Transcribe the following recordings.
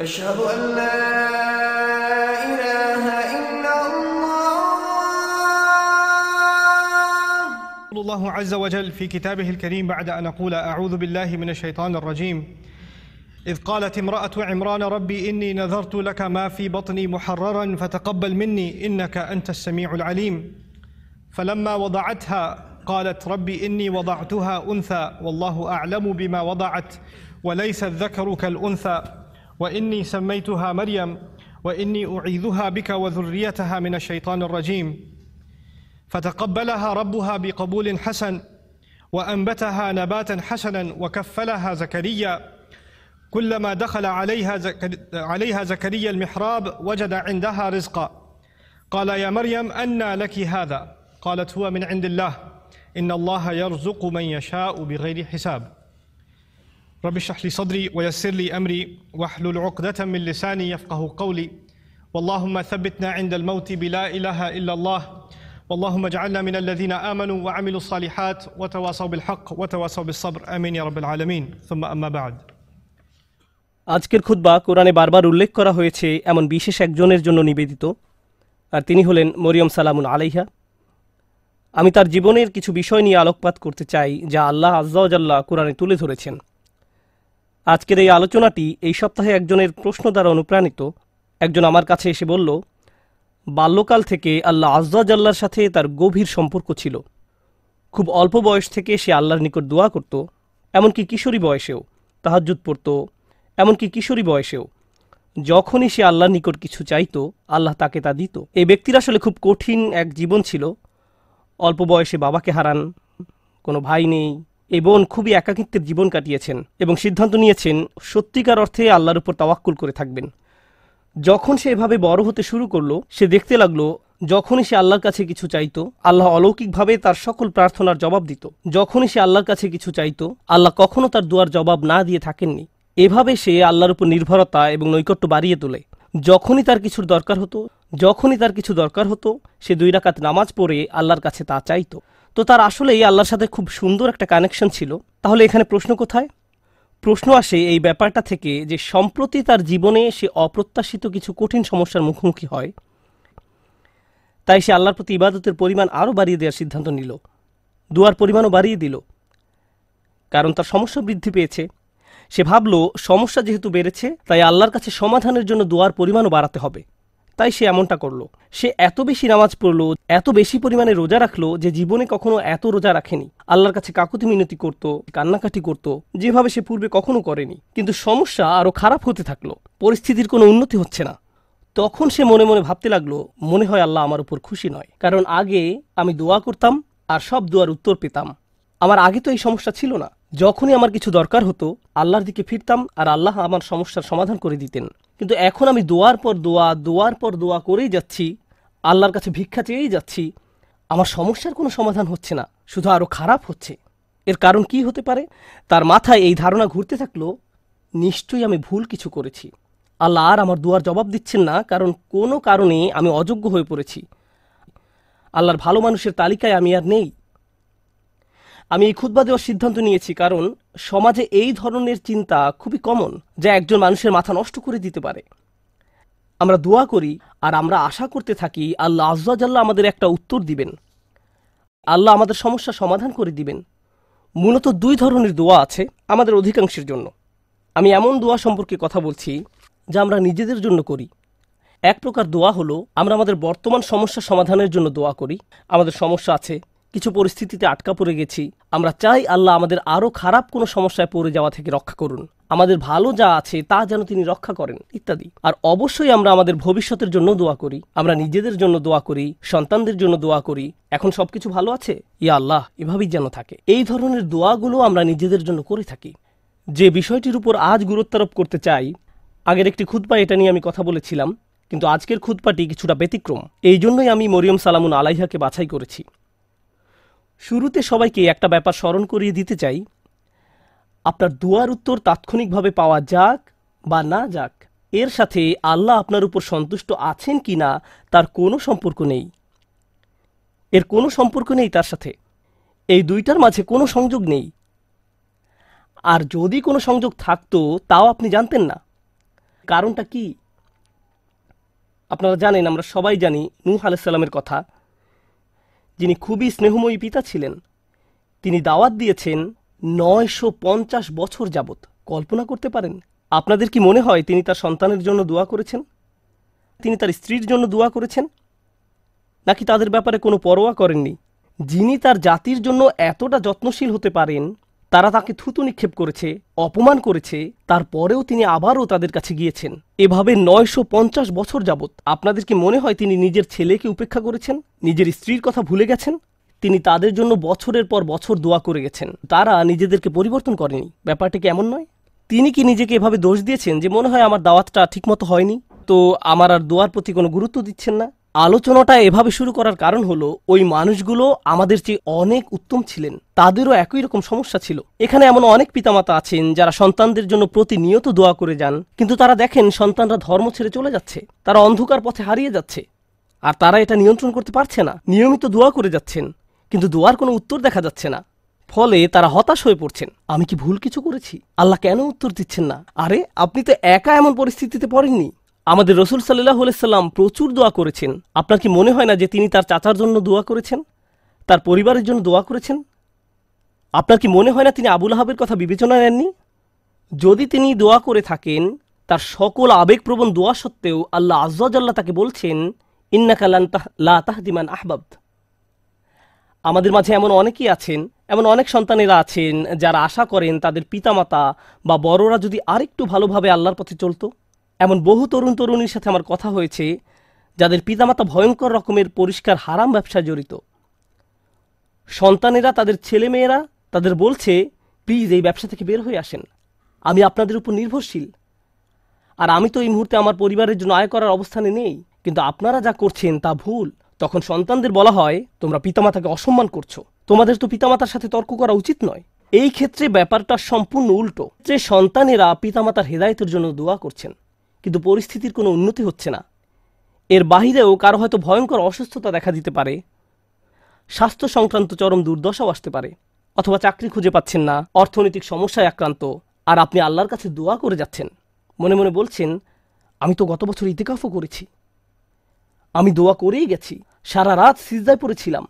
أشهد أن لا إله إلا الله. الله عز وجل في كتابه الكريم بعد أن أقول أعوذ بالله من الشيطان الرجيم. إذ قالت امرأة عمران ربي إني نذرت لك ما في بطني محررا فتقبل مني إنك أنت السميع العليم. فلما وضعتها قالت ربي إني وضعتها أنثى والله أعلم بما وضعت وليس الذكر كالأنثى. وإني سميتها مريم وإني أعيذها بك وذريتها من الشيطان الرجيم. فتقبلها ربها بقبول حسن وأنبتها نباتا حسنا وكفلها زكريا. كلما دخل عليها زك... عليها زكريا المحراب وجد عندها رزقا. قال يا مريم أنى لك هذا؟ قالت هو من عند الله. إن الله يرزق من يشاء بغير حساب. رب اشرح لي صدري ويسر لي امري واحلل عقدة من لساني يفقه قولي واللهم ثبتنا عند الموت بلا اله الا الله واللهم اجعلنا من الذين امنوا وعملوا الصالحات وتواصوا بالحق وتواصوا بالصبر امين يا رب العالمين ثم اما بعد আজকের খুতবা কোরআনে বারবার উল্লেখ করা হয়েছে এমন বিশেষ একজনের জন্য নিবেদিত আর তিনি হলেন মরিয়ম সালামুন আলাইহা আমি তার জীবনের কিছু বিষয় নিয়ে আলোকপাত করতে চাই যা আল্লাহ আজ্জাল্লাহ কোরআনে তুলে ধরেছেন আজকের এই আলোচনাটি এই সপ্তাহে একজনের প্রশ্ন দ্বারা অনুপ্রাণিত। একজন আমার কাছে এসে বলল, বাল্যকাল থেকে আল্লাহ আজ্জাল্লাহর সাথে তার গভীর সম্পর্ক ছিল। খুব অল্প বয়স থেকে সে আল্লাহর নিকট দোয়া করত, এমনকি কিশোরী বয়সেও, তাহাজ্জুদ পড়ত, এমনকি কিশোরী বয়সেও। যখনই সে আল্লাহর নিকট কিছু চাইত, আল্লাহ তাকে তা দিত। এই ব্যক্তির আসলে খুব কঠিন এক জীবন ছিল। অল্প বয়সে বাবাকে হারান, কোনো ভাই নেই এই বোন খুবই একাকিত্বের জীবন কাটিয়েছেন এবং সিদ্ধান্ত নিয়েছেন সত্যিকার অর্থে আল্লাহর উপর তাওয়াক্কুল করে থাকবেন। যখন সে এভাবে বড় হতে শুরু করল, সে দেখতে লাগল, যখনই সে আল্লাহর কাছে কিছু চাইতো, আল্লাহ অলৌকিকভাবে তার সকল প্রার্থনার জবাব দিত। যখনই সে আল্লাহর কাছে কিছু চাইতো, আল্লাহ কখনো তার দুয়ার জবাব না দিয়ে থাকেননি। এভাবে সে আল্লাহর উপর নির্ভরতা এবং নৈকট্য বাড়িয়ে তোলে। যখনই তার কিছুর দরকার হতো, যখনই তার কিছু দরকার হতো, সে দুই রাকাত নামাজ পড়ে আল্লাহর কাছে তা চাইতো। তো তার আসলেই আল্লাহর সাথে খুব সুন্দর একটা কানেকশন ছিল। তাহলে এখানে প্রশ্ন কোথায়? প্রশ্ন আসে এই ব্যাপারটা থেকে যে সম্প্রতি তার জীবনে সে অপ্রত্যাশিত কিছু কঠিন সমস্যার মুখোমুখি হয়। তাই সে আল্লাহর প্রতি ইবাদতের পরিমাণ আরও বাড়িয়ে দেওয়ার সিদ্ধান্ত নিল। দুয়ার পরিমাণও বাড়িয়ে দিল। কারণ তার সমস্যা বৃদ্ধি পেয়েছে। সে ভাবল, সমস্যা যেহেতু বেড়েছে, তাই আল্লাহর কাছে সমাধানের জন্য দোয়ার পরিমাণও বাড়াতে হবে। তাই সে এমনটা করল। সে এত বেশি নামাজ পড়ল, এত বেশি পরিমাণে রোজা রাখল যে জীবনে কখনো এত রোজা রাখেনি। আল্লাহর কাছে কাকুতি মিনতি করত, কান্নাকাটি করত, যেভাবে সে পূর্বে কখনো করেনি। কিন্তু সমস্যা আরও খারাপ হতে থাকল, পরিস্থিতির কোনো উন্নতি হচ্ছে না। তখন সে মনে মনে ভাবতে লাগল, মনে হয় আল্লাহ আমার উপর খুশি নয়। কারণ আগে আমি দোয়া করতাম আর সব দোয়ার উত্তর পেতাম। আমার আগে তো এই সমস্যা ছিল না। যখনই আমার কিছু দরকার হতো, আল্লাহর দিকে ফিরতাম আর আল্লাহ আমার সমস্যার সমাধান করে দিতেন। কিন্তু এখন আমি দোয়ার পর দোয়া, দোয়ার পর দোয়া করেই যাচ্ছি, আল্লাহর কাছে ভিক্ষা চেয়েই যাচ্ছি, আমার সমস্যার কোনো সমাধান হচ্ছে না, শুধু আরও খারাপ হচ্ছে। এর কারণ কি হতে পারে? তার মাথায় এই ধারণা ঘুরতে থাকল, নিশ্চয়ই আমি ভুল কিছু করেছি। আল্লাহ আর আমার দুয়ার জবাব দিচ্ছেন না, কারণ কোনো কারণে আমি অযোগ্য হয়ে পড়েছি। আল্লাহর ভালো মানুষের তালিকায় আমি আর নেই। আমি এই খুদ্া দেওয়ার সিদ্ধান্ত নিয়েছি কারণ সমাজে এই ধরনের চিন্তা খুবই কমন যা একজন মানুষের মাথা নষ্ট করে দিতে পারে। আমরা দোয়া করি আর আমরা আশা করতে থাকি আল্লাহ আজ্লাহ আমাদের একটা উত্তর দিবেন। আল্লাহ আমাদের সমস্যা সমাধান করে দিবেন। মূলত দুই ধরনের দোয়া আছে আমাদের অধিকাংশের জন্য। আমি এমন দোয়া সম্পর্কে কথা বলছি যা আমরা নিজেদের জন্য করি। এক প্রকার দোয়া হলো, আমরা আমাদের বর্তমান সমস্যা সমাধানের জন্য দোয়া করি। আমাদের সমস্যা আছে কিছু পরিস্থিতিতে আটকা পড়ে গেছি। আমরা চাই আল্লাহ আমাদের আরও খারাপ কোনো সমস্যায় পড়ে যাওয়া থেকে রক্ষা করুন। আমাদের ভালো যা আছে তা যেন তিনি রক্ষা করেন, ইত্যাদি। আর অবশ্যই আমরা আমাদের ভবিষ্যতের জন্য দোয়া করি। আমরা নিজেদের জন্য দোয়া করি, সন্তানদের জন্য দোয়া করি। এখন সবকিছু ভালো আছে? ইয়া আল্লাহ, এভাবেই যেন থাকে। এই ধরনের দোয়াগুলো আমরা নিজেদের জন্য করে থাকি। যে বিষয়টির উপর আজ গুরুত্বারোপ করতে চাই, আগের একটি খুদ্া এটা নিয়ে আমি কথা বলেছিলাম, কিন্তু আজকের খুদ্াটি কিছুটা ব্যতিক্রম। এই জন্যই আমি মরিয়ম সালামুন আলাইহাকে বাছাই করেছি। শুরুতে সবাইকে একটা ব্যাপার স্মরণ করিয়ে দিতে চাই। আপনার দুয়ার উত্তর তাৎক্ষণিকভাবে পাওয়া যাক বা না যাক, এর সাথে আল্লাহ আপনার উপর সন্তুষ্ট আছেন কি না তার কোনো সম্পর্ক নেই। এর কোনো সম্পর্ক নেই তার সাথে। এই দুইটার মাঝে কোনো সংযোগ নেই। আর যদি কোনো সংযোগ থাকতো, তাও আপনি জানতেন না। কারণটা কি? আপনারা জানেন, আমরা সবাই জানি, নূহ আলাইসাল্লামের কথা। যিনি খুবই স্নেহময়ী পিতা ছিলেন, তিনি দাওয়াত দিয়েছেন নয়শো পঞ্চাশ বছর যাবৎ। কল্পনা করতে পারেন, আপনাদের কি মনে হয় তিনি তার সন্তানের জন্য দোয়া করেছেন? তিনি তার স্ত্রীর জন্য দোয়া করেছেন? নাকি তাদের ব্যাপারে কোনো পরোয়া করেননি? যিনি তার জাতির জন্য এতটা যত্নশীল হতে পারেন তারা তাকে থুতু নিক্ষেপ করেছে, অপমান করেছে, তারপরেও তিনি আবারও তাদের কাছে গিয়েছেন। এভাবে নয়শো পঞ্চাশ বছর যাবৎ আপনাদের কি মনে হয় তিনি নিজের ছেলেকে উপেক্ষা করেছেন? নিজের স্ত্রীর কথা ভুলে গেছেন? তিনি তাদের জন্য বছরের পর বছর দোয়া করে গেছেন। তারা নিজেদেরকে পরিবর্তন করেনি। ব্যাপারটি কেমন নয়? তিনি কি নিজেকে এভাবে দোষ দিয়েছেন যে মনে হয় আমার দাওয়াতটা ঠিকমতো হয়নি? তো আমার আর দোয়ার প্রতি কোনো গুরুত্ব দিচ্ছেন না? আলোচনাটা এভাবে শুরু করার কারণ হলো, ওই মানুষগুলো আমাদের চেয়ে অনেক উত্তম ছিলেন। তাদেরও একই রকম সমস্যা ছিল। এখানে এমন অনেক পিতামাতা আছেন যারা সন্তানদের জন্য প্রতিনিয়ত দোয়া করে যান, কিন্তু তারা দেখেন সন্তানরা ধর্ম ছেড়ে চলে যাচ্ছে। তারা অন্ধকার পথে হারিয়ে যাচ্ছে। আর তারা এটা নিয়ন্ত্রণ করতে পারছে না। নিয়মিত দোয়া করে যাচ্ছেন, কিন্তু দোয়ার কোনো উত্তর দেখা যাচ্ছে না। ফলে তারা হতাশ হয়ে পড়ছেন। আমি কি ভুল কিছু করেছি? আল্লাহ কেন উত্তর দিচ্ছেন না? আরে, আপনি তো একা এমন পরিস্থিতিতে পড়েননি। আমাদের রসুল সাল্লাহ সাল্লাম প্রচুর দোয়া করেছেন। আপনার কি মনে হয় না যে তিনি তার চাচার জন্য দোয়া করেছেন? তার পরিবারের জন্য দোয়া করেছেন? আপনার কি মনে হয় না তিনি আবুল আহাবের কথা বিবেচনা নেননি? যদি তিনি দোয়া করে থাকেন, তার সকল আবেগপ্রবণ দোয়া সত্ত্বেও আল্লাহ আজ্লাহ তাকে বলছেন ইন্নাকালান লা তাহদিমান আহবাব। আমাদের মাঝে এমন অনেকেই আছেন, এমন অনেক সন্তানেরা আছেন যারা আশা করেন তাদের পিতামাতা বা বড়রা যদি আরেকটু ভালোভাবে আল্লাহর পথে চলতো। এমন বহু তরুণ তরুণীর সাথে আমার কথা হয়েছে, যাদের পিতামাতা ভয়ঙ্কর রকমের পরিষ্কার হারাম ব্যবসায় জড়িত। সন্তানেরা, তাদের ছেলেমেয়েরা, তাদের বলছে, প্লিজ এই ব্যবসা থেকে বের হয়ে আসেন। আমি আপনাদের উপর নির্ভরশীল। আর আমি তো এই মুহূর্তে আমার পরিবারের জন্য আয় করার অবস্থানে নেই, কিন্তু আপনারা যা করছেন তা ভুল। তখন সন্তানদের বলা হয়, তোমরা পিতামাতাকে অসম্মান করছ। তোমাদের তো পিতামাতার সাথে তর্ক করা উচিত নয়। এই ক্ষেত্রে ব্যাপারটা সম্পূর্ণ উল্টো। যে সন্তানেরা পিতামাতার হেদায়তের জন্য দোয়া করছেন। কিন্তু পরিস্থিতির কোনো উন্নতি হচ্ছে না। এর বাহিরেও কারও হয়তো ভয়ঙ্কর অসুস্থতা দেখা দিতে পারে। স্বাস্থ্য সংক্রান্ত চরম দুর্দশাও আসতে পারে, অথবা চাকরি খুঁজে পাচ্ছেন না, অর্থনৈতিক সমস্যায় আক্রান্ত, আর আপনি আল্লাহর কাছে দোয়া করে যাচ্ছেন। মনে মনে বলছেন, আমি তো গত বছর ইতিকাফও করেছি। আমি দোয়া করেই গেছি। সারা রাত সিজদায় পড়েছিলাম।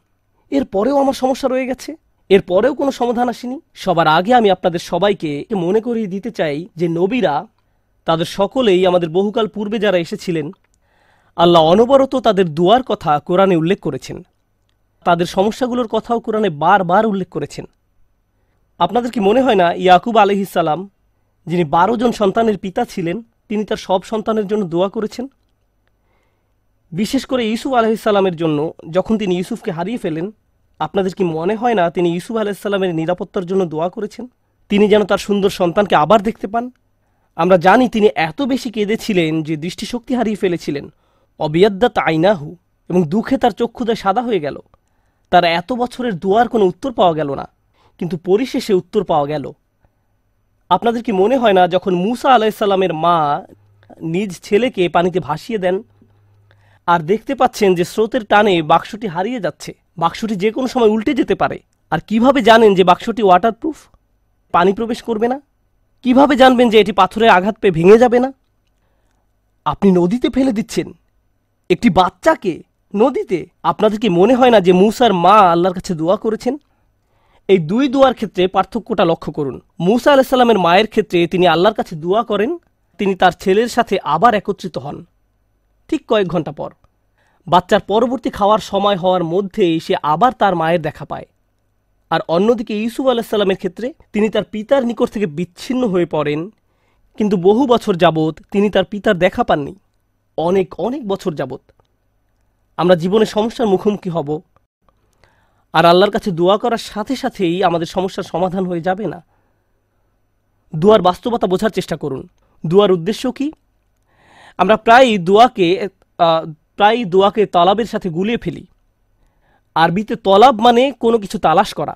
এর পরেও আমার সমস্যা রয়ে গেছে। এর পরেও কোনো সমাধান আসেনি। সবার আগে আমি আপনাদের সবাইকে মনে করিয়ে দিতে চাই যে নবীরা তাদের সকলেই আমাদের বহুকাল পূর্বে যারা এসেছিলেন, আল্লাহ অনবরত তাদের দুয়ার কথা কোরআনে উল্লেখ করেছেন। তাদের সমস্যাগুলোর কথাও কোরআনে বারবার উল্লেখ করেছেন। আপনাদের কি মনে হয় না, ইয়াকুব আলহিসাল্লাম যিনি বারো জন সন্তানের পিতা ছিলেন, তিনি তার সব সন্তানের জন্য দোয়া করেছেন? বিশেষ করে ইউসুফ আলহিসাল্লামের জন্য, যখন তিনি ইউসুফকে হারিয়ে ফেলেন, আপনাদের কি মনে হয় না তিনি ইউসুফ আলাইসাল্লামের নিরাপত্তার জন্য দোয়া করেছেন? তিনি যেন তার সুন্দর সন্তানকে আবার দেখতে পান? আমরা জানি তিনি এত বেশি কেঁদেছিলেন যে দৃষ্টিশক্তি হারিয়ে ফেলেছিলেন। অবিয়াদ্দাত আইনাহু এবং দুঃখে তার চক্ষুদায় সাদা হয়ে গেল। তার এত বছরের দোয়ার কোনো উত্তর পাওয়া গেল না, কিন্তু পরিশেষে উত্তর পাওয়া গেল। আপনাদের কি মনে হয় না যখন মুসা আলাইসাল্লামের মা নিজ ছেলেকে পানিতে ভাসিয়ে দেন, আর দেখতে পাচ্ছেন যে স্রোতের টানে বাক্সটি হারিয়ে যাচ্ছে, বাক্সটি যে কোনো সময় উল্টে যেতে পারে, আর কীভাবে জানেন যে বাক্সটি ওয়াটারপ্রুফ পানি প্রবেশ করবে না? কীভাবে জানবেন যে এটি পাথরের আঘাত পেয়ে ভেঙে যাবে না? আপনি নদীতে ফেলে দিচ্ছেন। একটি বাচ্চাকে নদীতে, আপনাদের কি মনে হয় না যে মুসার মা আল্লাহর কাছে দোয়া করেছেন? এই দুই দোয়ার ক্ষেত্রে পার্থক্যটা লক্ষ্য করুন। মুসা আলাহিসাল্লামের মায়ের ক্ষেত্রে তিনি আল্লাহর কাছে দোয়া করেন, তিনি তার ছেলের সাথে আবার একত্রিত হন, ঠিক কয়েক ঘণ্টা পর। বাচ্চার পরবর্তী খাওয়ার সময় হওয়ার মধ্যেই সে আবার তার মায়ের দেখা পায়। আর অন্যদিকে ইউসুফ আলাহিসাল্লামের ক্ষেত্রে তিনি তার পিতার নিকট থেকে বিচ্ছিন্ন হয়ে পড়েন, কিন্তু বহু বছর যাবৎ তিনি তার পিতার দেখা পাননি। অনেক অনেক বছর যাবৎ। আমরা জীবনে সমস্যার মুখোমুখি হব। আর আল্লাহর কাছে দোয়া করার সাথে সাথেই আমাদের সমস্যার সমাধান হয়ে যাবে না। দুয়ার বাস্তবতা বোঝার চেষ্টা করুন। দুয়ার উদ্দেশ্য কি? আমরা প্রায়ই দোয়াকে প্রায়ই দোয়াকে তালাবের সাথে গুলিয়ে ফেলি। আরবিতে তলাব মানে কোনো কিছু তালাশ করা,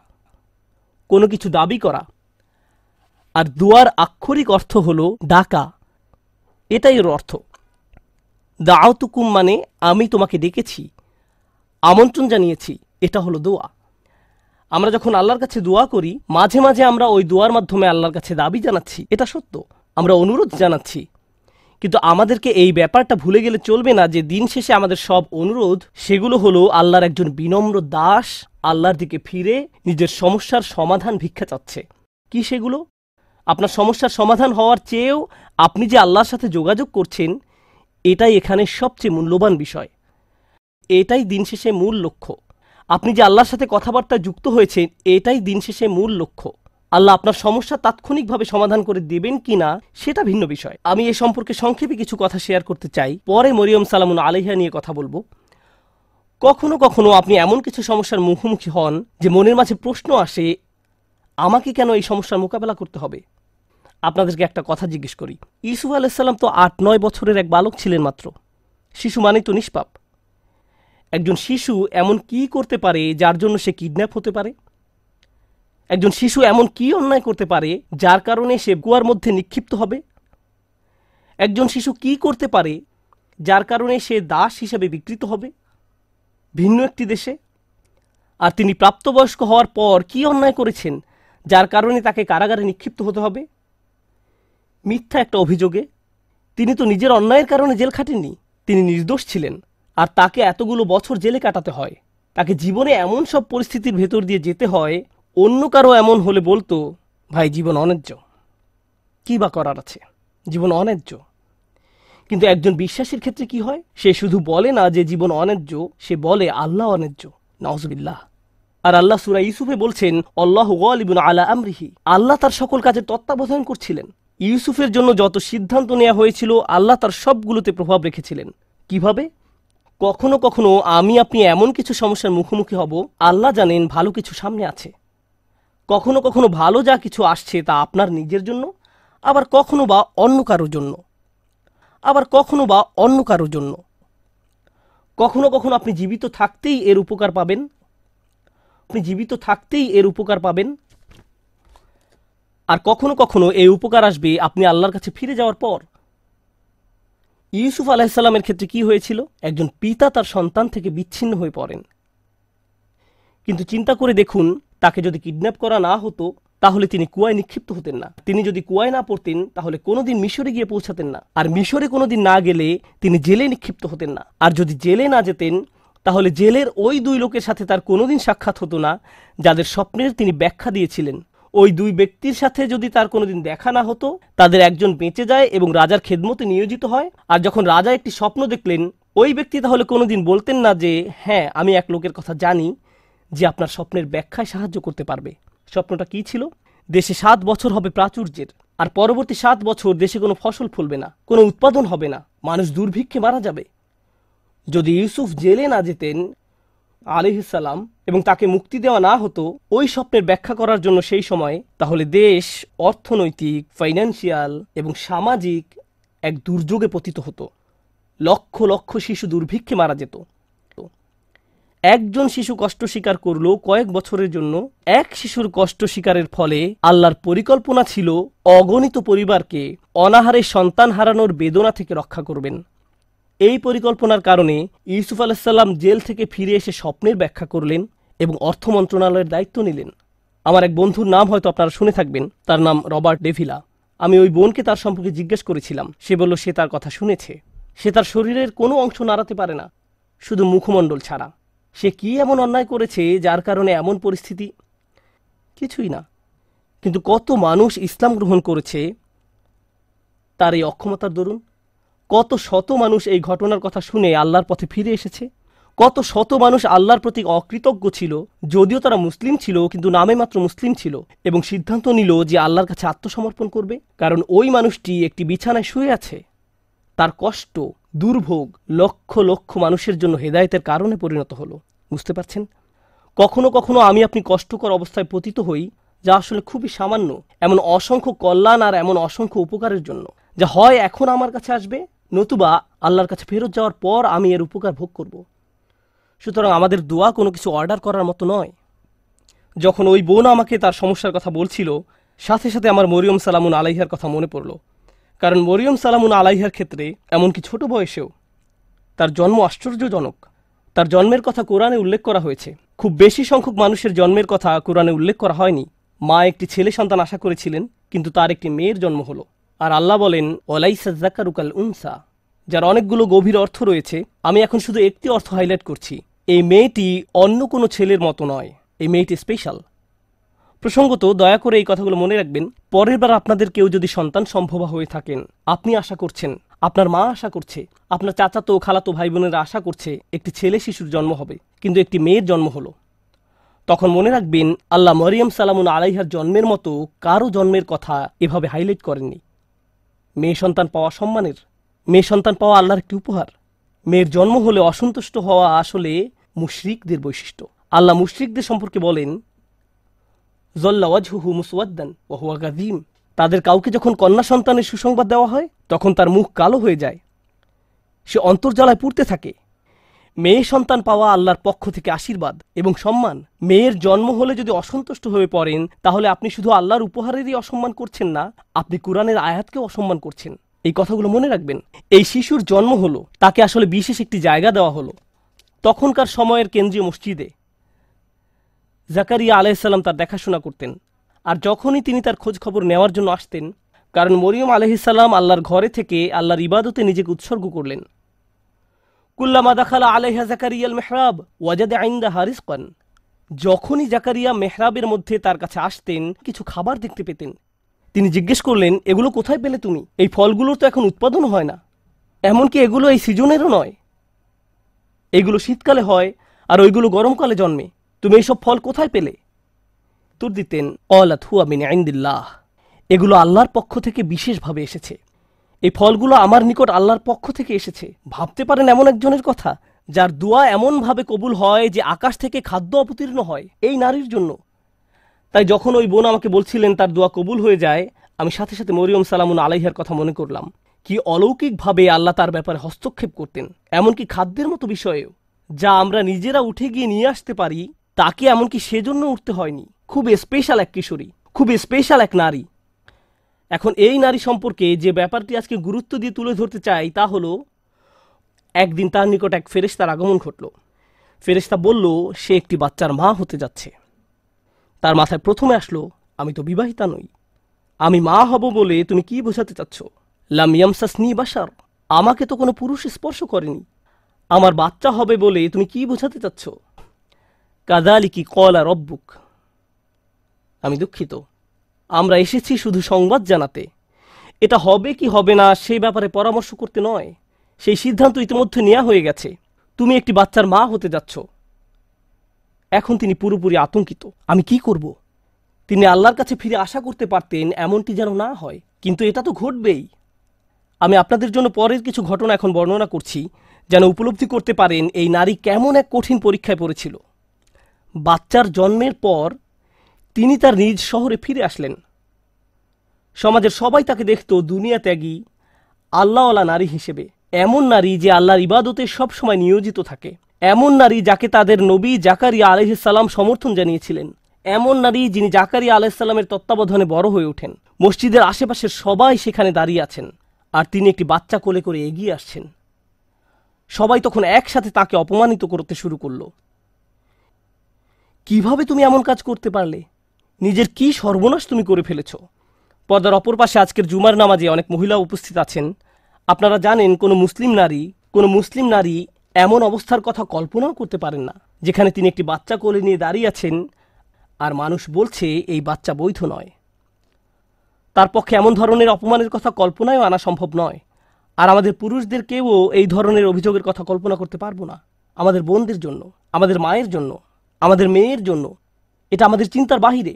কোনো কিছু দাবি করা। আর দুয়ার আক্ষরিক অর্থ হল ডাকা। এটাই এর অর্থ। দাওতুকুম মানে আমি তোমাকে ডেকেছি, আমন্ত্রণ জানিয়েছি, এটা হলো দোয়া। আমরা যখন আল্লাহর কাছে দোয়া করি, মাঝে মাঝে আমরা ওই দোয়ার মাধ্যমে আল্লাহর কাছে দাবি জানাচ্ছি, এটা সত্য। আমরা অনুরোধ জানাচ্ছি কিন্তু আমাদেরকে এই ব্যাপারটা ভুলে গেলে চলবে না যে দিন শেষে আমাদের সব অনুরোধ সেগুলো হলো আল্লাহর একজন বিনম্র দাস, আল্লাহর দিকে ফিরে, নিজের সমস্যার সমাধান ভিক্ষা চাচ্ছে। কি সেগুলো? আপনার সমস্যার সমাধান হওয়ার চেয়েও আপনি যে আল্লাহর সাথে যোগাযোগ করছেন, এটাই এখানে সবচেয়ে মূল্যবান বিষয়। এটাই দিন শেষে মূল লক্ষ্য। আপনি যে আল্লাহর সাথে কথাবার্তা যুক্ত হয়েছেন, এটাই দিন শেষে মূল লক্ষ্য। আল্লাহ আপনার সমস্যা তাৎক্ষণিকভাবে সমাধান করে দেবেন কি না, সেটা ভিন্ন বিষয়। আমি এ সম্পর্কে সংক্ষেপে কিছু কথা শেয়ার করতে চাই। পরে মরিয়ম সালামুন আলাইহা নিয়ে কথা বলব। কখনো কখনো আপনি এমন কিছু সমস্যার মুখোমুখি হন যে মনের মাঝে প্রশ্ন আসে, আমাকে কেন এই সমস্যার মোকাবেলা করতে হবে? আপনাদেরকে একটা কথা জিজ্ঞেস করি। ইসুফ আলাইসাল্লাম তো আট নয় বছরের এক বালক ছিলেন মাত্র। শিশু মানেই তো নিষ্পাপ। একজন শিশু এমন কি করতে পারে যার জন্য সে কিডন্যাপ হতে পারে? একজন শিশু এমন কি অন্যায় করতে পারে যার কারণে সে গুয়ার মধ্যে নিক্ষিপ্ত হবে? একজন শিশু কি করতে পারে যার কারণে সে দাস হিসেবে বিকৃত হবে? ভিন্ন একটি দেশে? আর তিনি প্রাপ্তবয়স্ক হওয়ার পর কি অন্যায় করেছেন যার কারণে তাকে কারাগারে নিক্ষিপ্ত হতে হবে? মিথ্যা একটা অভিযোগে, তিনি তো নিজের অন্যায়ের কারণে জেল খাটেননি, তিনি নির্দোষ ছিলেন, আর তাকে এতগুলো বছর জেলে কাটাতে হয়। তাকে জীবনে এমন সব পরিস্থিতির ভেতর দিয়ে যেতে হয় অন্য কারও এমন হলে বলতো, ভাই, জীবন অন্যায্য কী বা করার আছে? জীবন অন্যায্য কিন্তু একজন বিশ্বাসীর ক্ষেত্রে কি হয়? সে শুধু বলে না যে জীবন অন্যায্য সে বলে, আল্লাহ অন্যায্য নওয়াজবিল্লাহ আর আল্লাহ সুরা ইউসুফে বলছেন, আল্লাহ ওয়ালিবুন আলা আমরিহি। আল্লাহ তার সকল কাজের তত্ত্বাবধান করছিলেন। ইউসুফের জন্য যত সিদ্ধান্ত নেওয়া হয়েছিল, আল্লাহ তার সবগুলোতে প্রভাব রেখেছিলেন। কীভাবে? কখনো কখনো আমি, আপনি এমন কিছু সমস্যার মুখোমুখি হব, আল্লাহ জানেন ভালো কিছু সামনে আছে। কখনো কখনো ভালো যা কিছু আসছে তা আপনার নিজের জন্য, আবার কখনো বা অন্য কারোর জন্য। আবার কখনো বা অন্য কারোর জন্য। কখনো কখনো আপনি জীবিত থাকতেই এর উপকার পাবেন। আপনি জীবিত থাকতেই এর উপকার পাবেন। আর কখনো কখনো এই উপকার আসবে আপনি আল্লাহর কাছে ফিরে যাওয়ার পর। ইউসুফ আলাহিসাল্লামের ক্ষেত্রে কি হয়েছিল? একজন পিতা তার সন্তান থেকে বিচ্ছিন্ন হয়ে পড়েন। কিন্তু চিন্তা করে দেখুন তাকে যদি কিডন্যাপ করা না হতো, তাহলে তিনি কুয়ায় নিক্ষিপ্ত হতেন না। তিনি যদি কুয়ায় না পড়তেন, তাহলে কোনোদিন মিশরে গিয়ে পৌঁছাতেন না। আর মিশরে কোনোদিন না গেলে তিনি জেলে নিক্ষিপ্ত হতেন না। আর যদি জেলে না যেতেন, তাহলে জেলের ওই দুই লোকের সাথে তার কোনোদিন সাক্ষাৎ হতো না, যাদের স্বপ্নের তিনি ব্যাখ্যা দিয়েছিলেন। ওই দুই ব্যক্তির সাথে যদি তার কোনোদিন দেখা না হতো, তাদের একজন বেঁচে যায় এবং রাজার খেদমতে নিয়োজিত হয়। আর যখন রাজা একটি স্বপ্ন দেখলেন, ওই ব্যক্তি তাহলে কোনোদিন বলতেন না যে হ্যাঁ আমি এক লোকের কথা জানি। যে আপনার স্বপ্নের ব্যাখ্যায় সাহায্য করতে পারবে। স্বপ্নটা কি ছিল? দেশে সাত বছর হবে প্রাচুর্যের, আর পরবর্তী সাত বছর দেশে কোনো ফসল ফলবে না, কোনো উৎপাদন হবে না, মানুষ দুর্ভিক্ষে মারা যাবে। যদি ইউসুফ জেলে না যেতেন আলিহিসাল্লাম এবং তাকে মুক্তি দেওয়া না হতো, ওই স্বপ্নের ব্যাখ্যা করার জন্য সেই সময়, তাহলে দেশ, অর্থনৈতিক ফাইন্যান্সিয়াল এবং সামাজিক এক দুর্যোগে পতিত হতো। লক্ষ লক্ষ শিশু দুর্ভিক্ষে মারা যেত। একজন শিশু কষ্ট স্বীকার করল কয়েক বছরের জন্য। এক শিশুর কষ্ট স্বীকারের ফলে আল্লাহর পরিকল্পনা ছিল অগণিত পরিবারকে অনাহারে সন্তান হারানোর বেদনা থেকে রক্ষা করবেন। এই পরিকল্পনার কারণে ইউসুফ আলাহিসাল্লাম জেল থেকে ফিরে এসে স্বপ্নের ব্যাখ্যা করলেন এবং অর্থ মন্ত্রণালয়ের দায়িত্ব নিলেন। আমার এক বন্ধুর নাম হয়তো আপনারা শুনে থাকবেন, তার নাম রবার্ট ডেভিলা। আমি ওই বোনকে তার সম্পর্কে জিজ্ঞেস করেছিলাম। সে বলল, সে তার কথা শুনেছে। সে তার শরীরের কোনো অংশ নাড়াতে পারে না, শুধু মুখমণ্ডল ছাড়া। সে কি এমন অন্যায় করেছে যার কারণে এমন পরিস্থিতি? কিছুই না। কিন্তু কত মানুষ ইসলাম গ্রহণ করেছে? তার এই অক্ষমতার দরুন। কত শত মানুষ এই ঘটনার কথা শুনে আল্লাহর পথে ফিরে এসেছে? কত শত মানুষ আল্লাহর প্রতি অকৃতজ্ঞ ছিল? যদিও তারা মুসলিম ছিল, কিন্তু নামে মাত্র মুসলিম ছিল। এবং সিদ্ধান্ত নিল যে আল্লাহর কাছে আত্মসমর্পণ করবে। কারণ ওই মানুষটি একটি বিছানায় শুয়ে আছে। তার কষ্ট দুর্ভোগ লক্ষ লক্ষ মানুষের জন্য হেদায়েতের কারণে পরিণত হলো। বুঝতে পারছেন? কখনো কখনো আমি আপনি কষ্টকর অবস্থায় পতিত হই, যা আসলে খুবই সামান্য, এমন অসংখ্য কল্যাণ আর এমন অসংখ্য উপকারের জন্য। যা হয় এখন আমার কাছে আসবে, নতুবা আল্লাহর কাছে ফেরত যাওয়ার পর আমি এর উপকার ভোগ করব। সুতরাং আমাদের দোয়া কোনো কিছু অর্ডার করার মতো নয়। যখন ওই বোন আমাকে তার সমস্যার কথা বলছিল, সাথে সাথে আমার মরিয়ম সালামুন আলাইহার কথা মনে পড়ল। কারণ মরিয়ম সালামুন আলাইহার ক্ষেত্রে এমনকি ছোট বয়সেও তার জন্ম আশ্চর্যজনক। তার জন্মের কথা কোরআনে উল্লেখ করা হয়েছে। খুব বেশি সংখ্যক মানুষের জন্মের কথা কোরআনে উল্লেখ করা হয়নি। মা একটি ছেলে সন্তান আশা করেছিলেন, কিন্তু তার একটি মেয়ের জন্ম হলো। আর আল্লাহ বলেন ওলাইসা জাকারুকাল উনসা। যার অনেকগুলো গভীর অর্থ রয়েছে, আমি এখন শুধু একটি অর্থ হাইলাইট করছি। এই মেয়েটি অন্য কোনো ছেলের মতো নয়। এই মেয়েটি স্পেশাল প্রসঙ্গত দয়া করে এই কথাগুলো মনে রাখবেন, পরের বার আপনাদের কেউ যদি সন্তান সম্ভব হয়ে থাকেন, আপনি আশা করছেন, আপনার মা আশা করছে, আপনার চাচাতো, খালাতো ভাই বোনেরা আশা করছে একটি ছেলে শিশুর জন্ম হবে, কিন্তু একটি মেয়ের জন্ম হলো। তখন মনে রাখবেন, আল্লাহ মরিয়ম সালামুন আলাইহার জন্মের মতো কারও জন্মের কথা এভাবে হাইলাইট করেননি। মেয়ে সন্তান পাওয়া সম্মানের, মেয়ে সন্তান পাওয়া আল্লাহর একটি উপহার, মেয়ের জন্ম হলে অসন্তুষ্ট হওয়া আসলে মুশরিকদের বৈশিষ্ট্য। আল্লাহ মুশরিকদের সম্পর্কে বলেন জল্লাওয়াজহু মুসওয়াদ্দান ওহুয়া গাদিম তাদের কাউকে যখন কন্যা সন্তানের সুসংবাদ দেওয়া হয়, তখন তার মুখ কালো হয়ে যায়। সে অন্তর্জালায় পুড়তে থাকে। মেয়ে সন্তান পাওয়া আল্লাহর পক্ষ থেকে আশীর্বাদ এবং সম্মান। মেয়ের জন্ম হলে যদি অসন্তুষ্ট হয়ে পড়েন, তাহলে আপনি শুধু আল্লাহর উপহারেরই অসম্মান করছেন না, আপনি কোরআনের আয়াতকেও অসম্মান করছেন। এই কথাগুলো মনে রাখবেন। এই শিশুর জন্ম হলো, তাকে আসলে বিশেষ একটি জায়গা দেওয়া হলো। তখনকার সময়ের কেন্দ্রীয় মসজিদে জাকারিয়া আলাইসাল্লাম তার দেখাশোনা করতেন। আর যখনই তিনি তার খোঁজ খবর নেওয়ার জন্য আসতেন, কারণ মরিয়ম আলহিসাল্লাম আল্লাহর ঘরে থেকে আল্লাহর ইবাদতে নিজেকে উৎসর্গ করলেন। কুল্লামা দাখালা আলাইহা জাকারিয়াল মেহরাব ওয়াজাদে আইন্দা হারিসকন যখনই জাকারিয়া মেহরাবের মধ্যে তার কাছে আসতেন, কিছু খাবার দেখতে পেতেন। তিনি জিজ্ঞেস করলেন, এগুলো কোথায় পেলে তুমি? এই ফলগুলোর তো এখন উৎপাদন হয় না। এমনকি এগুলো এই সিজনেরও নয়। এগুলো শীতকালে হয়, আর ওইগুলো গরমকালে জন্মে। তুমি এইসব ফল কোথায় পেলে? উত্তর দিতেন অলাত হুয়া মিন আইন্দিল্লাহ এগুলো আল্লাহর পক্ষ থেকে বিশেষভাবে এসেছে। এই ফলগুলো আমার নিকট আল্লাহর পক্ষ থেকে এসেছে। ভাবতে পারেন এমন একজনের কথা, যার দোয়া এমনভাবে কবুল হয় যে আকাশ থেকে খাদ্য অবতীর্ণ হয় এই নারীর জন্য। তাই যখন ওই বোন আমাকে বলছিলেন তার দোয়া কবুল হয়ে যায়, আমি সাথে সাথে মরিয়ম সালামুন আলাইহার কথা মনে করলাম। কি অলৌকিকভাবে আল্লাহ তার ব্যাপারে হস্তক্ষেপ করতেন। এমনকি খাদ্যের মতো বিষয়েও, যা আমরা নিজেরা উঠে গিয়ে নিয়ে আসতে পারি তাকে এমনকি সেজন্য উঠতে হয়নি। খুব স্পেশাল এক কিশোরী, খুব স্পেশাল এক নারী। এখন এই নারী সম্পর্কে যে ব্যাপারটি আজকে গুরুত্ব দিয়ে তুলে ধরতে চাই তা হলো, একদিন তার নিকট এক ফেরেশতার আগমন ঘটল। ফেরেশতা বলল, সে একটি বাচ্চার মা হতে যাচ্ছে। তার মাথায় প্রথমে আসলো, আমি তো বিবাহিতা নই। আমি মা হব বলে তুমি কি বোঝাতে চাচ্ছ? লাম ইয়ামসাসনি বাসার আমাকে তো কোনো পুরুষ স্পর্শ করেনি। আমার বাচ্চা হবে বলে তুমি কি বোঝাতে চাচ্ছ? কাদালি কি কলা রব্বুক। আমি দুঃখিত। আমরা এসেছি শুধু সংবাদ জানাতে। এটা হবে কি হবে না সেই ব্যাপারে পরামর্শ করতে নয়। সেই সিদ্ধান্ত ইতিমধ্যে নেওয়া হয়ে গেছে। তুমি একটি বাচ্চার মা হতে যাচ্ছ। এখন তিনি পুরোপুরি আতঙ্কিত। আমি কি করব? তিনি আল্লাহর কাছে ফিরে আশা করতে পারতেন এমনটি যেন না হয়। কিন্তু এটা তো ঘটবেই। আমি আপনাদের জন্য পরের কিছু ঘটনা এখন বর্ণনা করছি, যেন উপলব্ধি করতে পারেন এই নারী কেমন এক কঠিন পরীক্ষায় পড়েছিল। বাচ্চার জন্মের পর তিনি তার নিজ শহরে ফিরে আসলেন। সমাজের সবাই তাকে দেখত দুনিয়া ত্যাগী, আল্লাহওয়ালা নারী হিসেবে। এমন নারী যে আল্লাহর ইবাদতে সবসময় নিয়োজিত থাকে। এমন নারী যাকে তাদের নবী জাকারিয়া আলহিসাল্লাম সমর্থন জানিয়েছিলেন। এমন নারী যিনি জাকারিয়া আলাইসাল্লামের তত্ত্বাবধানে বড় হয়ে ওঠেন। মসজিদের আশেপাশের সবাই সেখানে দাঁড়িয়ে আছেন আর তিনি একটি বাচ্চা কোলে করে এগিয়ে আসছেন। সবাই তখন একসাথে তাকে অপমানিত করতে শুরু করল। কীভাবে তুমি এমন কাজ করতে পারলে? নিজের কি সর্বনাশ তুমি করে ফেলেছ? পর্দার অপর পাশে আজকের জুমার নামাজে অনেক মহিলা উপস্থিত আছেন। আপনারা জানেন, কোনো মুসলিম নারী, কোনো মুসলিম নারী এমন অবস্থার কথা কল্পনাও করতে পারেন না, যেখানে তিনি একটি বাচ্চা কোলে নিয়ে দাঁড়িয়ে আছেন আর মানুষ বলছে, এই বাচ্চা বৈধ নয়। তার পক্ষে এমন ধরনের অপমানের কথা কল্পনায়ও আনা সম্ভব নয়। আর আমাদের পুরুষদের পুরুষদেরকেও এই ধরনের অভিযোগের কথা কল্পনা করতে পারব না। আমাদের বোনদের জন্য, আমাদের মায়ের জন্য। আমাদের মেয়ের জন্য, এটা আমাদের চিন্তার বাহিরে।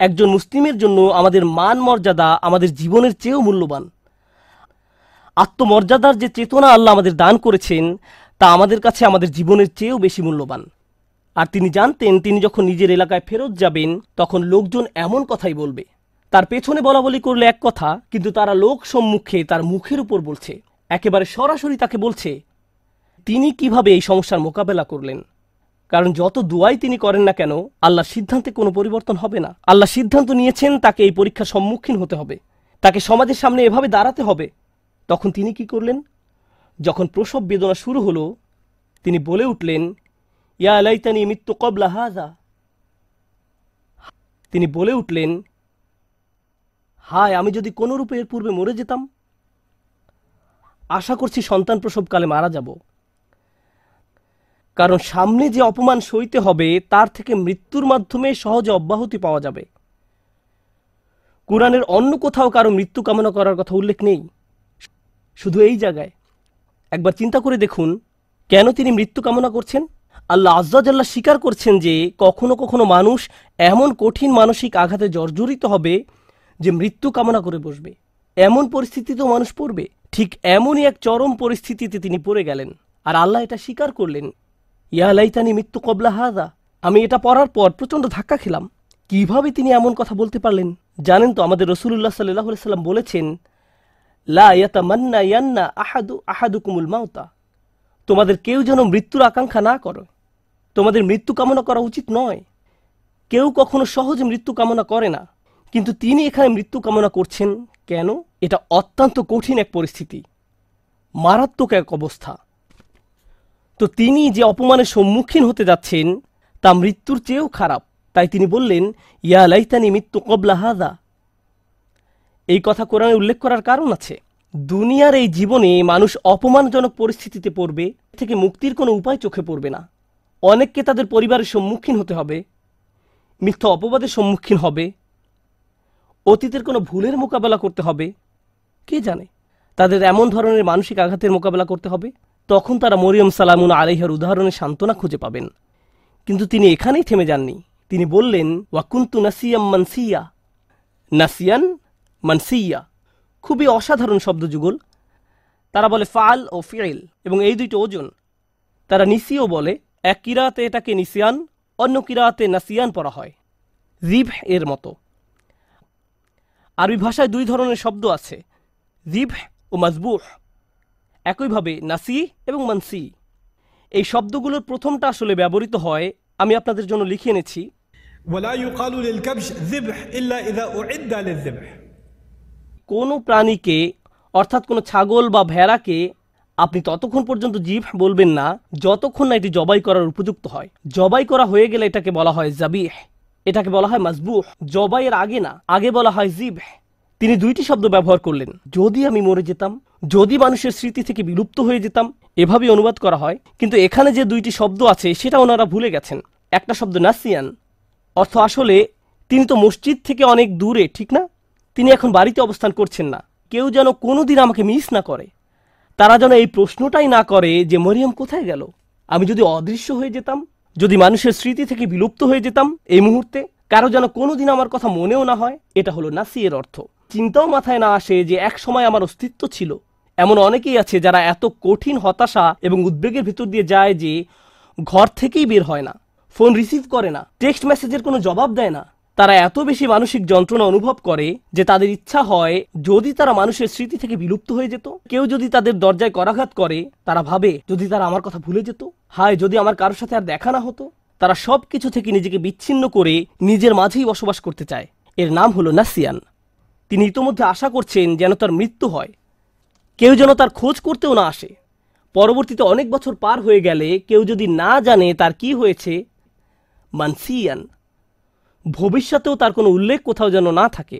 একজন মুসলিমের জন্য আমাদের মান মর্যাদা আমাদের জীবনের চেয়েও মূল্যবান। আত্মমর্যাদার যে চেতনা আল্লাহ আমাদের দান করেছেন, তা আমাদের কাছে আমাদের জীবনের চেয়েও বেশি মূল্যবান। আর তিনি জানতেন, তিনি যখন নিজের এলাকায় ফেরত যাবেন, তখন লোকজন এমন কথাই বলবে। তার পেছনে বলা বলি করলে এক কথা, কিন্তু তারা লোক সম্মুখে তার মুখের উপর বলছে। একেবারে সরাসরি তাকে বলছে, তিনি কীভাবে এই সমস্যার মোকাবেলা করলেন? কারণ যত দুয়াই তিনি করেন না কেন, আল্লাহর সিদ্ধান্তে কোনো পরিবর্তন হবে না। আল্লাহ সিদ্ধান্ত নিয়েছেন তাকে এই পরীক্ষার সম্মুখীন হতে হবে। তাকে সমাজের সামনে এভাবে দাঁড়াতে হবে। তখন তিনি কি করলেন? যখন প্রসব বেদনা শুরু হলো, তিনি বলে উঠলেন, ইয়া আলাইতানি মৃত্যু কবলা হাজা তিনি বলে উঠলেন, হায়, আমি যদি কোনো রূপে এর পূর্বে মরে যেতাম, আশা করছি সন্তান প্রসবকালে মারা যাব। কারণ সামনে যে অপমান সইতে হবে, তার থেকে মৃত্যুর মাধ্যমে সহজে অব্যাহতি পাওয়া যাবে। কোরআনের অন্য কোথাও কারও মৃত্যু কামনা করার কথা উল্লেখ নেই। শুধু এই জায়গায়। একবার চিন্তা করে দেখুন, কেন তিনি মৃত্যু কামনা করছেন? আল্লাহ আজ্জাজাল্লাহ স্বীকার করছেন যে, কখনো কখনো মানুষ এমন কঠিন মানসিক আঘাতে জর্জরিত হবে যে মৃত্যু কামনা করে বসবে। এমন পরিস্থিতিতেও মানুষ পড়বে। ঠিক এমনই এক চরম পরিস্থিতিতে তিনি পড়ে গেলেন। আর আল্লাহ এটা স্বীকার করলেন ইয়া লাইতানি মৃত্যু কবলা হাদা। আমি এটা পড়ার পর প্রচণ্ড ধাক্কা খেলাম। কীভাবে তিনি এমন কথা বলতে পারলেন? জানেন তো আমাদের রসুল্লাহ সাল্লাহ সাল্লাম বলেছেন, লা ইয়াতামান্না ইয়ান্না আহাদু আহাদু কুমুল মাউতা। তোমাদের কেউ যেন মৃত্যুর আকাঙ্ক্ষা না করো। তোমাদের মৃত্যু কামনা করা উচিত নয়। কেউ কখনো সহজে মৃত্যু কামনা করে না। কিন্তু তিনি এখানে মৃত্যু কামনা করছেন কেন? এটা অত্যন্ত কঠিন এক পরিস্থিতি। মারাত্মক এক অবস্থা। তো তিনি যে অপমানের সম্মুখীন হতে যাচ্ছেন, তা মৃত্যুর চেয়েও খারাপ। তাই তিনি বললেন, ইয়া লাইতানি মৃত্যু কবলা হাদা। এই কথা কোরআনে উল্লেখ করার কারণ আছে। দুনিয়ার এই জীবনে মানুষ অপমানজনক পরিস্থিতিতে পড়বে থেকে মুক্তির কোনো উপায় চোখে পড়বে না। অনেককে তাদের পরিবারের সম্মুখীন হতে হবে, মিথ্যা অপবাদের সম্মুখীন হবে, অতীতের কোনো ভুলের মোকাবেলা করতে হবে, কে জানে? তাদের এমন ধরনের মানসিক আঘাতের মোকাবেলা করতে হবে তখন তারা মরিয়ম সালামুন আলাইহার উদাহরণে সান্ত্বনা খুঁজে পাবেন। কিন্তু তিনি এখানেই থেমে যাননি। তিনি বললেন, ওয়াকুন্তু নাসিয়াম মানসিয়া। নাসিয়ান মানসিয়া। খুবই অসাধারণ শব্দ যুগল। তারা বলে, ফাল ও ফিয়েল এবং এই দুইটি ওজন। তারা নিসিও বলে, এক কিরাতে এটাকে নিসিয়ান, অন্য কিরাতে নাসিয়ান পড়া হয়। জিভ এর মতো। আরবি ভাষায় দুই ধরনের শব্দ আছে জিভ ও মাজবুহ। একইভাবে নাসি এবং মানসি। এই শব্দগুলোর প্রথমটা আসলে ব্যবহৃত হয় আমি আপনাদের জন্য লিখে এনেছি। কোনো প্রাণীকে অর্থাৎ কোনো ছাগল বা ভেড়াকে আপনি ততক্ষণ পর্যন্ত জিভ বলবেন না যতক্ষণ না এটি জবাই করার উপযুক্ত হয়। জবাই করা হয়ে গেলে এটাকে বলা হয় জাবিহ। এটাকে বলা হয় মাজবুহ। জবাইয়ের আগে না আগে বলা হয় জিভ তিনি দুইটি শব্দ ব্যবহার করলেন। যদি আমি মরে যেতাম যদি মানুষের স্মৃতি থেকে বিলুপ্ত হয়ে যেতাম এভাবে অনুবাদ করা হয়। কিন্তু এখানে যে দুইটি শব্দ আছে, সেটা ওনারা ভুলে গেছেন। একটা শব্দ নাসিয়ান। অর্থ আসলে, তিনি তো মসজিদ থেকে অনেক দূরে, ঠিক না? তিনি এখন বাড়িতে অবস্থান করছেন না। কেউ যেন কোনোদিন আমাকে মিস না করে। তারা যেন এই প্রশ্নটাই না করে যে, মরিয়ম কোথায় গেল? আমি যদি অদৃশ্য হয়ে যেতাম, যদি মানুষের স্মৃতি থেকে বিলুপ্ত হয়ে যেতাম এই মুহূর্তে, কারও যেন কোনোদিন আমার কথা মনেও না হয়, এটা হলো নাসিয়ের অর্থ। চিন্তাও মাথায় না আসে যে, এক সময় আমার অস্তিত্ব ছিল। এমন অনেকেই আছে যারা এত কঠিন হতাশা এবং উদ্বেগের ভিতর দিয়ে যায় যে ঘর থেকেই বের হয় না, ফোন রিসিভ করে না, টেক্সট মেসেজের কোনো জবাব দেয় না। তারা এত বেশি মানসিক যন্ত্রণা অনুভব করে যে তাদের ইচ্ছা হয় যদি তারা মানুষের স্মৃতি থেকে বিলুপ্ত হয়ে যেত, কেউ যদি তাদের দরজায় করাঘাত করে, তারা ভাবে যদি তারা আমার কথা ভুলে যেত, হায়, যদি আমার কারোর সাথে আর দেখা না হতো। তারা সব কিছু থেকে নিজেকে বিচ্ছিন্ন করে নিজের মাঝেই বসবাস করতে চায়। এর নাম হলো নাসিয়ান। তিনি ইতোমধ্যে আশা করছেন যেন তার মৃত্যু হয়। কেউ যেন তার খোঁজ করতেও না আসে। পরবর্তীতে অনেক বছর পার হয়ে গেলে কেউ যদি না জানে তার কি হয়েছে, মানসিয়ান, ভবিষ্যতেও তার কোনো উল্লেখ কোথাও যেন না থাকে।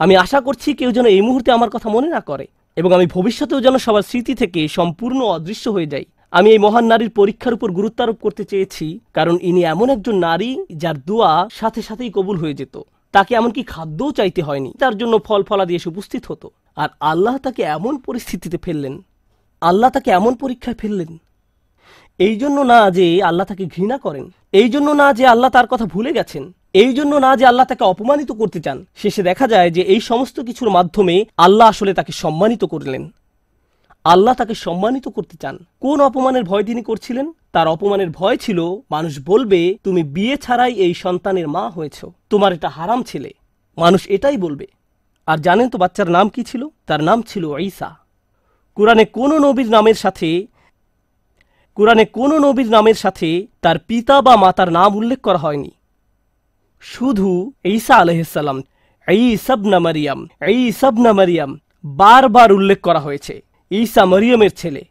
আমি আশা করছি কেউ যেন এই মুহূর্তে আমার কথা মনে না করে এবং আমি ভবিষ্যতেও যেন সবার স্মৃতি থেকে সম্পূর্ণ অদৃশ্য হয়ে যাই। আমি এই মহান নারীর পরীক্ষার উপর গুরুত্ব আরোপ করতে চেয়েছি, কারণ ইনি এমন একজন নারী যার দোয়া সাথে সাথেই কবুল হয়ে যেত। তাকে এমনকি খাদ্যও চাইতে হয়নি। তার জন্য ফল ফলা দিয়ে এসে উপস্থিত হতো। আর আল্লাহ তাকে এমন পরিস্থিতিতে ফেললেন, আল্লাহ তাকে এমন পরীক্ষায় ফেললেন। এই জন্য না যে আল্লাহ তাকে ঘৃণা করেন, এই জন্য না যে আল্লাহ তার কথা ভুলে গেছেন, এই জন্য না যে আল্লাহ তাকে অপমানিত করতে চান। শেষে দেখা যায় যে এই সমস্ত কিছুর মাধ্যমে আল্লাহ আসলে তাকে সম্মানিত করলেন। আল্লাহ তাকে সম্মানিত করতে চান। কোন অপমানের ভয় তিনি করছিলেন? তার অপমানের ভয় ছিল, মানুষ বলবে, তুমি বিয়ে ছাড়াই এই সন্তানের মা হয়েছ। তোমার এটা হারাম ছেলে। মানুষ এটাই বলবে। আর জানেন তো বাচ্চার নাম কি ছিল? তার নাম ছিল ঈসা। কোরআনে কোন নবীর নামের সাথে, কোরআনে কোন নবীর নামের সাথে তার পিতা বা মাতার নাম উল্লেখ করা হয়নি। শুধু ঈসা আলহিসাল্লাম এই সাবনা মারিয়াম এই সাবনা মারিয়াম বারবার উল্লেখ করা হয়েছে। ঈসা মরিয়মের ছেলে,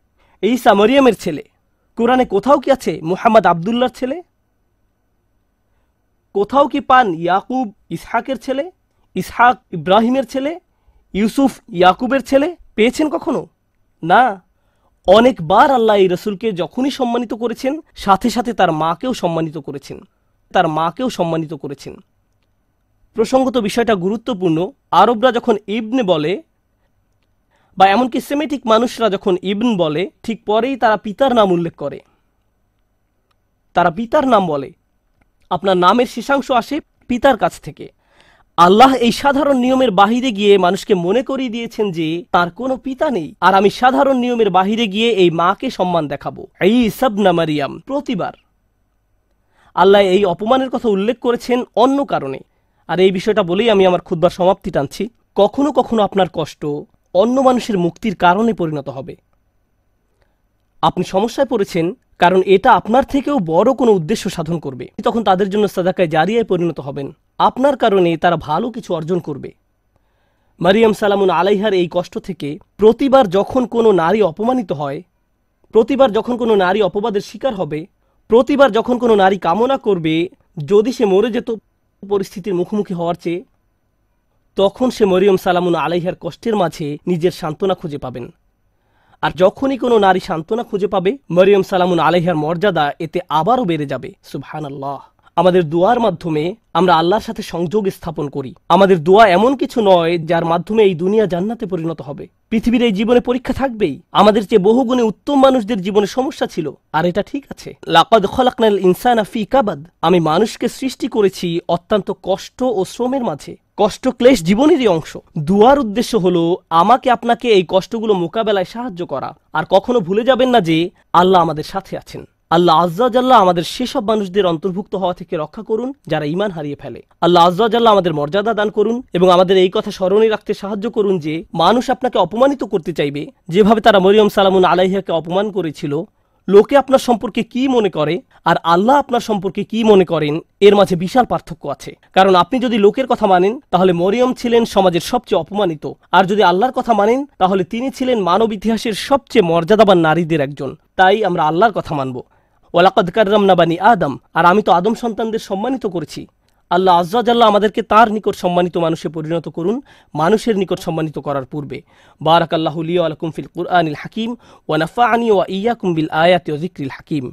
ঈসা মরিয়মের ছেলে। কোরআনে কোথাও কি আছে মুহাম্মদ আবদুল্লার ছেলে? কোথাও কি পান ইয়াকুব, ইসহাকের ছেলে? ইসহাক ইব্রাহিমের ছেলে, ইউসুফ ইয়াকুবের ছেলে পেয়েছেন কখনো? না। অনেকবার আল্লাহ এই রসুলকে যখনই সম্মানিত করেছেন, সাথে সাথে তার মাকেও সম্মানিত করেছেন। তার মাকেও সম্মানিত করেছেন। প্রসঙ্গত বিষয়টা গুরুত্বপূর্ণ। আরবরা যখন ইবনে বলে, বা এমনকি সেমেটিক মানুষরা যখন ইবন বলে, ঠিক পরেই তারা পিতার নাম উল্লেখ করে। তারা পিতার নাম বলে। আপনার নামের শেষাংশ আসে পিতার কাছ থেকে। আল্লাহ এই সাধারণ নিয়মের বাহিরে গিয়ে মানুষকে মনে করিয়ে দিয়েছেন যে তার কোনো পিতা নেই। আর আমি সাধারণ নিয়মের বাহিরে গিয়ে এই মাকে সম্মান দেখাবো। এই সাবনা মারিয়াম, প্রতিবার। আল্লাহ এই অপমানের কথা উল্লেখ করেছেন অন্য কারণে। আর এই বিষয়টা বলেই আমি আমার ক্ষুদ্বার সমাপ্তি টানছি। কখনো কখনো আপনার কষ্ট অন্য মানুষের মুক্তির কারণে পরিণত হবে। আপনি সমস্যায় পড়েছেন, কারণ এটা আপনার থেকেও বড় কোনো উদ্দেশ্য সাধন করবে। তখন তাদের জন্য সাদাকায় জারিয়ায় পরিণত হবেন। আপনার কারণে তারা ভালো কিছু অর্জন করবে। মারিয়াম সালামুন আলাইহার এই কষ্ট থেকে প্রতিবার যখন কোনো নারী অপমানিত হয়, প্রতিবার যখন কোনো নারী অপবাদের শিকার হবে, প্রতিবার যখন কোনো নারী কামনা করবে, যদি সে মরে যেত পরিস্থিতির মুখোমুখি হওয়ার চেয়ে, তখন সে মরিয়ম সালামুন আলাইহার কষ্টের মাঝে নিজের সান্ত্বনা খুঁজে পাবেন। আর যখনই কোনো নারী সান্ত্বনা খুঁজে পাবে, মরিয়ম সালামুন আলাইহার মর্যাদা এতে আবারও বেড়ে যাবে। সুবহান আল্লাহ আমাদের দোয়ার মাধ্যমে আমরা আল্লাহর সাথে সংযোগ স্থাপন করি। আমাদের দোয়া এমন কিছু নয় যার মাধ্যমে এই দুনিয়া জান্নাতে পরিণত হবে। পৃথিবীর এই জীবনে পরীক্ষা থাকবেই। আমাদের চেয়ে বহুগুণে উত্তম মানুষদের জীবনে সমস্যা ছিল, আর এটা ঠিক আছে। লাকাদ খলাকনাল ইনসানা ফি কাবাদ। আমি মানুষকে সৃষ্টি করেছি অত্যন্ত কষ্ট ও শ্রমের মাঝে। কষ্ট ক্লেশ জীবনেরই অংশ। দুয়ার উদ্দেশ্য হলো আমাকে আপনাকে এই কষ্টগুলো মোকাবেলায় সাহায্য করা। আর কখনো ভুলে যাবেন না যে আল্লাহ আমাদের সাথে আছেন। আল্লাহ আজ্জাজাল্লাহ আমাদের সেসব মানুষদের অন্তর্ভুক্ত হওয়া থেকে রক্ষা করুন, যারা ইমান হারিয়ে ফেলে। আল্লাহ আজ্জাজাল্লাহ আমাদের মর্যাদা দান করুন এবং আমাদের এই কথা স্মরণে রাখতে সাহায্য করুন যে, মানুষ আপনাকে অপমানিত করতে চাইবে। যেভাবে তারা মরিয়ম সালামুন আলাইহাকে অপমান করেছিল, লোকে আপনার সম্পর্কে কি মনে করে, আর আল্লাহ আপনার সম্পর্কে কি মনে করেন, এর মাঝে বিশাল পার্থক্য আছে। কারণ আপনি যদি লোকের কথা মানেন, তাহলে মরিয়ম ছিলেন সমাজের সবচেয়ে অপমানিত। আর যদি আল্লাহর কথা মানেন, তাহলে তিনি ছিলেন মানব ইতিহাসের সবচেয়ে মর্যাদাবান নারীদের একজন। তাই আমরা আল্লাহর কথা মানব। ওয়ালাকাদ কার্রামনা বানি আদম, আর আমি তো আদম সন্তানদের সম্মানিত করেছি। আল্লাহ আজ্জাল্লাহ আমাদেরকে তার নিকট সম্মানিত মানুষে পরিণত করুন, মানুষের নিকট সম্মানিত করার পূর্বে। বারাক আলাইকুম ফিল কুরআনিল হাকিম ওয়ানাফা আনি ওয়া ইয়াকুম বিল আয়াতি ও জিক্রিল হাকিম।